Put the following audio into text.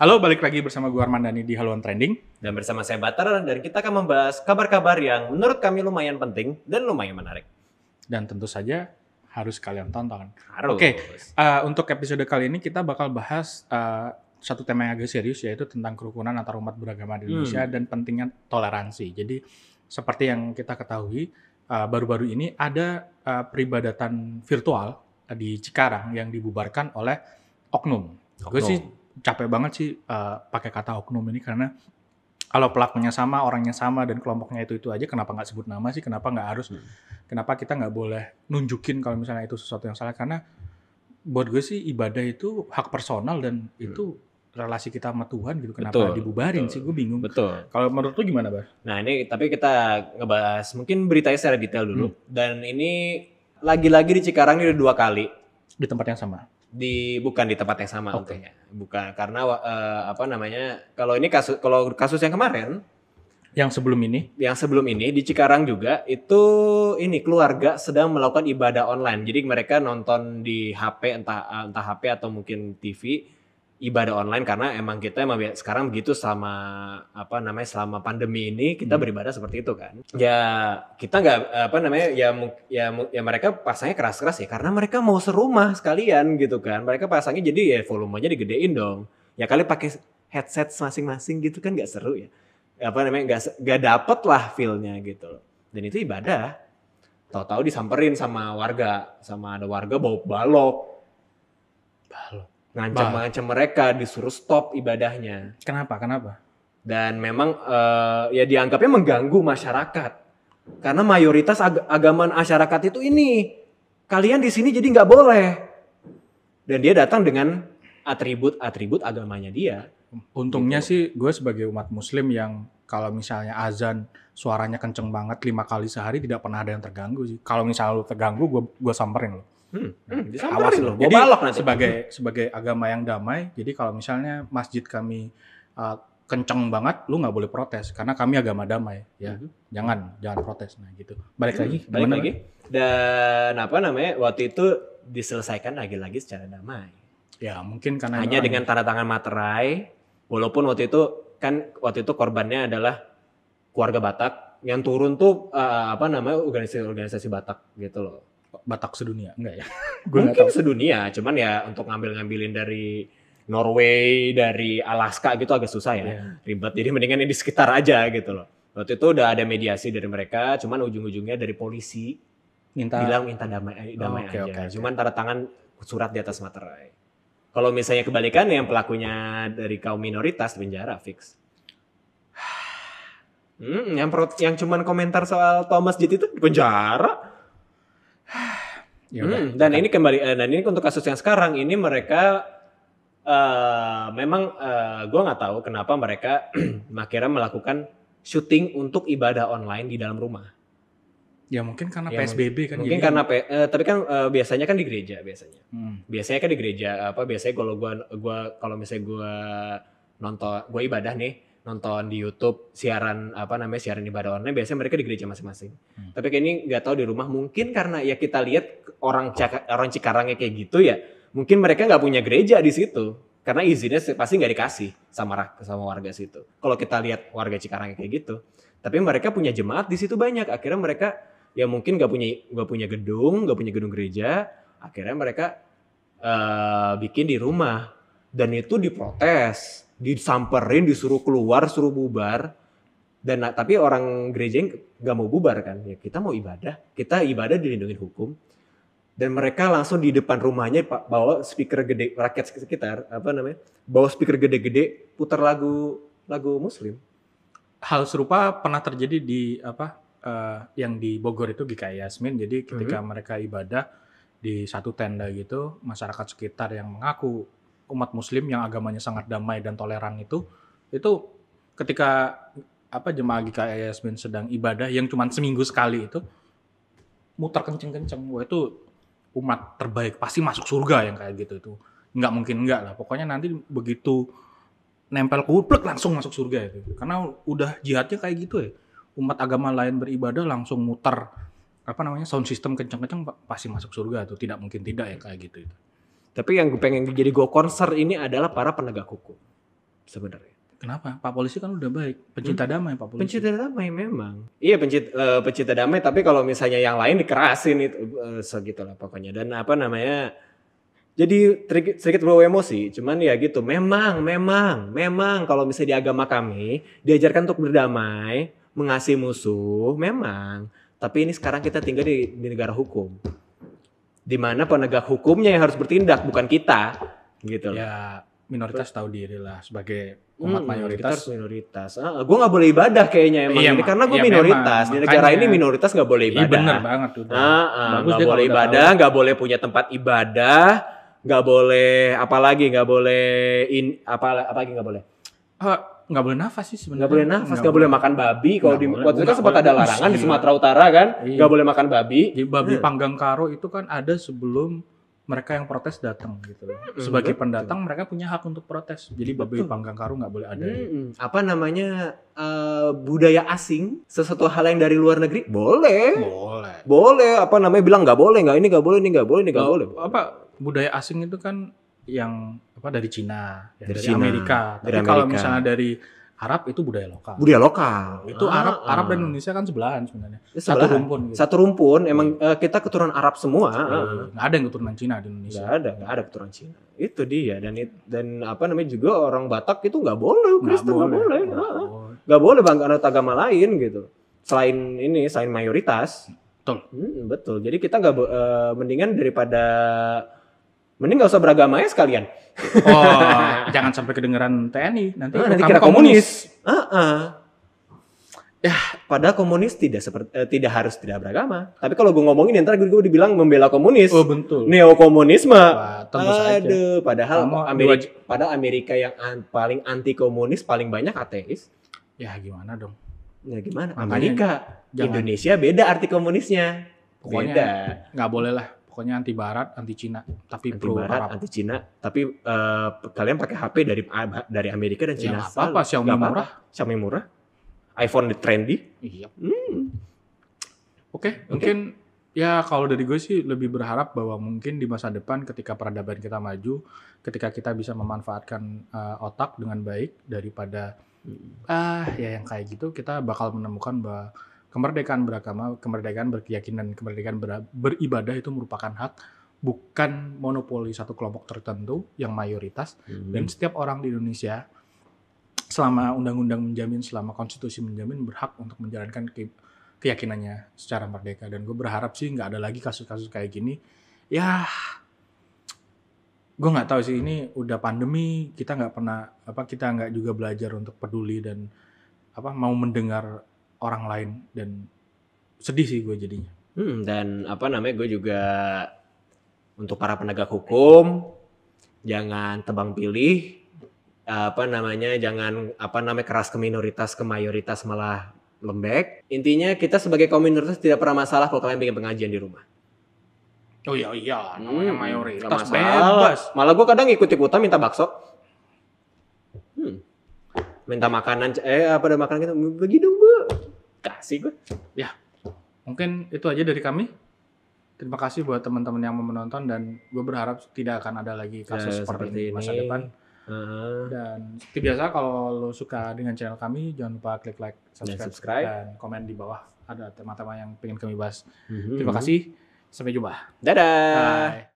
Halo, balik lagi bersama gue Armandani di Haluan Trending. Dan bersama saya Batar dan kita akan membahas kabar-kabar yang menurut kami lumayan penting dan lumayan menarik. Dan tentu saja harus kalian tonton. Harus. Oke, uh, untuk episode kali ini kita bakal bahas uh, satu tema yang agak serius yaitu tentang kerukunan antar umat beragama di Indonesia dan pentingnya toleransi. Jadi seperti yang kita ketahui uh, baru-baru ini ada uh, peribadatan virtual uh, di Cikarang yang dibubarkan oleh oknum. Gue Oknum. sih capek banget sih uh, pakai kata oknum ini karena kalau pelakunya sama, orangnya sama dan kelompoknya itu itu aja, kenapa nggak sebut nama sih? Kenapa nggak harus? Hmm. Kenapa kita nggak boleh nunjukin kalau misalnya itu sesuatu yang salah? Karena buat gue sih ibadah itu hak personal dan itu relasi kita sama Tuhan gitu. Kenapa Hmm. Betul, dibubarin betul. sih? Gue bingung. Betul. Kalau menurut lu gimana, Bar? Nah ini tapi kita ngebahas mungkin beritanya secara detail dulu. Hmm. Dan ini lagi-lagi di Cikarang ini udah dua kali. Di tempat yang sama. Di bukan di tempat yang sama untungnya. bukan karena eh, apa namanya kalau ini kasus kalau kasus yang kemarin Yang sebelum ini, yang sebelum ini di Cikarang juga itu ini keluarga sedang melakukan ibadah online. Jadi mereka nonton di HP entah entah HP atau mungkin TV ibadah online karena emang kita emang sekarang begitu selama apa namanya selama pandemi ini kita Hmm. beribadah seperti itu kan. Ya kita nggak apa namanya ya ya ya mereka pasangnya keras-keras ya karena mereka mau serumah sekalian gitu kan. Mereka pasangnya jadi ya volumenya digedein dong. Ya kali pakai headset masing-masing gitu kan nggak seru ya apa namanya nggak nggak dapet lah feelnya gitu loh. Dan itu ibadah. Tahu-tahu disamperin sama warga, sama ada warga bawa balok, Balok. Ngancam-ngancam mereka, disuruh stop ibadahnya. Kenapa? Kenapa? Dan memang eh, ya dianggapnya mengganggu masyarakat. Karena mayoritas ag- agama masyarakat itu ini. Kalian di sini jadi nggak boleh. Dan dia datang dengan atribut-atribut agamanya dia. Untungnya Gitu. sih gue sebagai umat muslim yang kalau misalnya azan suaranya kenceng banget lima kali sehari tidak pernah ada yang terganggu sih. Kalau misalnya lu terganggu gue gue samperin lo. Hmm, Hmm, hmm, disamperin loh, Jadi nanti. sebagai sebagai agama yang damai, jadi kalau misalnya masjid kami uh, kenceng banget, lu nggak boleh protes karena kami agama damai, ya. Mhm. Jangan jangan protes nah gitu. Balik lagi, Balik lagi. Dan apa namanya? Waktu itu diselesaikan lagi-lagi secara damai. Ya mungkin karena Hanya orang- dengan tanda tangan materai. Walaupun waktu itu kan waktu itu korbannya adalah keluarga Batak yang turun tuh eh, apa namanya organisasi-organisasi Batak gitu loh. Batak sedunia enggak ya? Nggak Mungkin tahu. sedunia, cuman ya untuk ngambil-ngambilin dari Norway, dari Alaska gitu agak susah ya. Iya. Ribet. Jadi mendingan yang di sekitar aja gitu loh. Waktu itu udah ada mediasi dari mereka, cuman ujung-ujungnya dari polisi Minta bilang minta damai damai Oh, oke, aja. oke, oke. Cuman tanda tangan surat di atas materai. Kalau misalnya kebalikan yang pelakunya dari kaum minoritas penjara fix. Hmm, yang yang cuman komentar soal Thomas Masjid itu di penjara. Ya. Hmm, dan ini kembali eh, dan ini untuk kasus yang sekarang ini mereka eh memang eh, gua nggak tahu kenapa mereka akhirnya melakukan syuting untuk ibadah online di dalam rumah. Ya mungkin karena Ya, PSBB kan. Mungkin jadi- karena pe- eh, tapi kan eh, biasanya kan di gereja biasanya. Hmm. Biasanya kan di gereja apa biasanya kalau gua gua kalau misalnya gua nonton gua ibadah nih nonton di YouTube siaran apa namanya siaran ibadah online biasanya mereka di gereja masing-masing. Hmm. Tapi kayak ini nggak tahu di rumah mungkin karena ya kita lihat orang Caka- orang Cikarangnya kayak gitu ya. Mungkin mereka nggak punya gereja di situ karena izinnya pasti nggak dikasih sama sama warga situ. Kalau kita lihat warga Cikarangnya kayak gitu. Tapi mereka punya jemaat di situ banyak. Akhirnya mereka ya mungkin nggak punya nggak punya gedung, nggak punya gedung gereja. Akhirnya mereka eh, bikin di rumah dan itu diprotes, disamperin, disuruh keluar, suruh bubar. Dan tapi orang gereja nggak mau bubar kan? Ya kita mau ibadah, kita ibadah dilindungi hukum. Dan mereka langsung di depan rumahnya Pak, bawa speaker gede rakyat sekitar apa namanya? Bawa speaker gede-gede putar lagu lagu muslim. hal serupa pernah terjadi di apa eh, yang di Bogor itu GKI Yasmin. Jadi ketika mereka ibadah di satu tenda gitu, masyarakat sekitar yang mengaku umat Muslim yang agamanya sangat damai dan toleran itu, itu ketika apa jemaah GKI Yasmin sedang ibadah yang cuma seminggu sekali itu muter kenceng-kenceng, wah itu umat terbaik pasti masuk surga yang kayak gitu itu. Nggak mungkin nggak lah pokoknya nanti begitu nempel kuplek langsung masuk surga itu. Karena udah jihadnya kayak gitu ya. Umat agama lain beribadah langsung muter apa namanya sound system kenceng-kenceng pa- pasti masuk surga tuh. Tidak mungkin tidak ya kayak gitu itu Tapi yang gue pengen jadi gue konser ini adalah para penegak hukum. sebenarnya. Kenapa? Pak polisi kan udah baik, pencinta damai Pak polisi. Pencinta damai memang. Iya pencinta, eh, pencinta damai tapi kalau misalnya yang lain dikerasin itu eh, segitulah pokoknya. Dan apa namanya? Jadi sedikit, sedikit bawa emosi, cuman ya gitu. Memang, memang, memang kalau misalnya di agama kami diajarkan untuk berdamai, mengasihi musuh, memang. Tapi ini sekarang kita tinggal di, di negara hukum. Di mana penegak hukumnya yang harus bertindak, bukan kita. Gitu loh. Ya minoritas tahu diri lah sebagai umat Hmm, mayoritas. minoritas. Ah, gue nggak boleh ibadah kayaknya emang Iya, ini karena gue Iya, minoritas memang. di negara Makanya. ini minoritas nggak boleh Iya ibadah. bener banget tuh. Ah, ah, dia boleh ibadah, nggak boleh punya tempat ibadah, nggak boleh apa lagi, nggak boleh in apa apa lagi nggak boleh. Ah, nggak boleh nafas sih sebenarnya. Nggak boleh nafas, nggak boleh makan babi. Kalau di boleh. waktu itu kan sempat ada larangan di. Sumatera Utara kan, Iya. nggak boleh makan babi. Jadi babi Hmm. panggang karo itu kan ada sebelum mereka yang protes datang gitu loh. Sebagai betul. pendatang mereka punya hak untuk protes. Jadi babi Betul. panggang karo nggak boleh ada. Mm-mm. Apa namanya eh, budaya asing, sesuatu hal yang dari luar negeri boleh. Boleh. Boleh, apa namanya bilang nggak boleh, nggak ini nggak boleh, ini nggak boleh, ini nggak boleh. Apa budaya asing itu kan yang apa dari Cina, ya, Dari dari, Cina, Amerika. Tapi dari kalau Amerika. misalnya dari Arab itu budaya lokal. Budaya lokal. itu Ah, Arab ah. Arab dan Indonesia kan sebelahan sebenarnya. Ya, Satu sebelahan. rumpun gitu. Satu rumpun, emang eh, kita keturunan Arab semua. ah. Iya, Nggak ada yang keturunan Cina di Indonesia. Nggak ada, nggak ada keturunan Cina. Itu dia dan it- dan apa namanya juga orang Batak itu nggak boleh, Kristen nggak boleh, Nggak Ah, ah. boleh. nggak boleh bang anut agama lain gitu. Selain ini, selain mayoritas. Betul. Hmm, betul. Jadi kita nggak eh, mendingan daripada mending nggak usah beragama ya sekalian. Oh, jangan sampai kedengeran TNI nanti, Ah, nanti kira komunis. Ah, ah. Ya. padahal komunis tidak seperti eh, tidak harus tidak beragama. Tapi kalau gue ngomongin ntar gue dibilang membela komunis. Oh betul. Neokomunisme. Wah, tentu saja. Aduh, padahal Kamu Amerika, padahal Amerika yang an- paling anti komunis paling banyak ateis. Ya gimana dong? Ya gimana? Makanya Amerika, jangan- Indonesia beda arti komunisnya. Pokoknya beda. nggak boleh lah. Pokoknya anti Barat, anti Cina, tapi Anti pro Barat, Arab. anti Cina. Tapi eh, kalian pakai HP dari dari Amerika dan Ya Cina. nggak apa-apa, Selalu. Xiaomi murah. Xiaomi murah. iPhone trendy. Iya. Hmm. Oke, mungkin ya kalau dari gue sih lebih berharap bahwa mungkin di masa depan ketika peradaban kita maju, ketika kita bisa memanfaatkan uh, otak dengan baik daripada ah ya yang kayak gitu, kita bakal menemukan bahwa kemerdekaan beragama, kemerdekaan berkeyakinan, kemerdekaan ber- beribadah itu merupakan hak bukan monopoli satu kelompok tertentu yang mayoritas Hmm. dan setiap orang di Indonesia selama undang-undang menjamin, selama konstitusi menjamin berhak untuk menjalankan ke- keyakinannya secara merdeka. Dan gue berharap sih nggak ada lagi kasus-kasus kayak gini. Ya, gue nggak tahu sih ini udah pandemi, kita nggak pernah apa kita nggak juga belajar untuk peduli dan apa mau mendengar orang lain dan sedih sih gue jadinya. Hmm, dan apa namanya gue juga untuk para penegak hukum jangan tebang pilih apa namanya jangan apa namanya keras ke minoritas ke mayoritas malah lembek intinya kita sebagai kaum minoritas tidak pernah masalah kalau kalian bikin pengajian di rumah Oh iya iya, Hmm, namanya nggak mayoritas bebas. malah gue kadang ikut ikutan minta bakso hmm. minta makanan eh apa ada makanan gitu bagi dong bu kasih gue Mungkin itu aja dari kami. Terima kasih buat teman-teman yang mau menonton dan gue berharap tidak akan ada lagi kasus Ya, seperti, seperti ini di masa depan. Heeh. Dan seperti biasa kalau lo suka dengan channel kami jangan lupa klik like, subscribe, subscribe. dan komen di bawah ada tema-tema yang pengen kami bahas. Mhm. Terima kasih. Sampai jumpa. dadah Bye.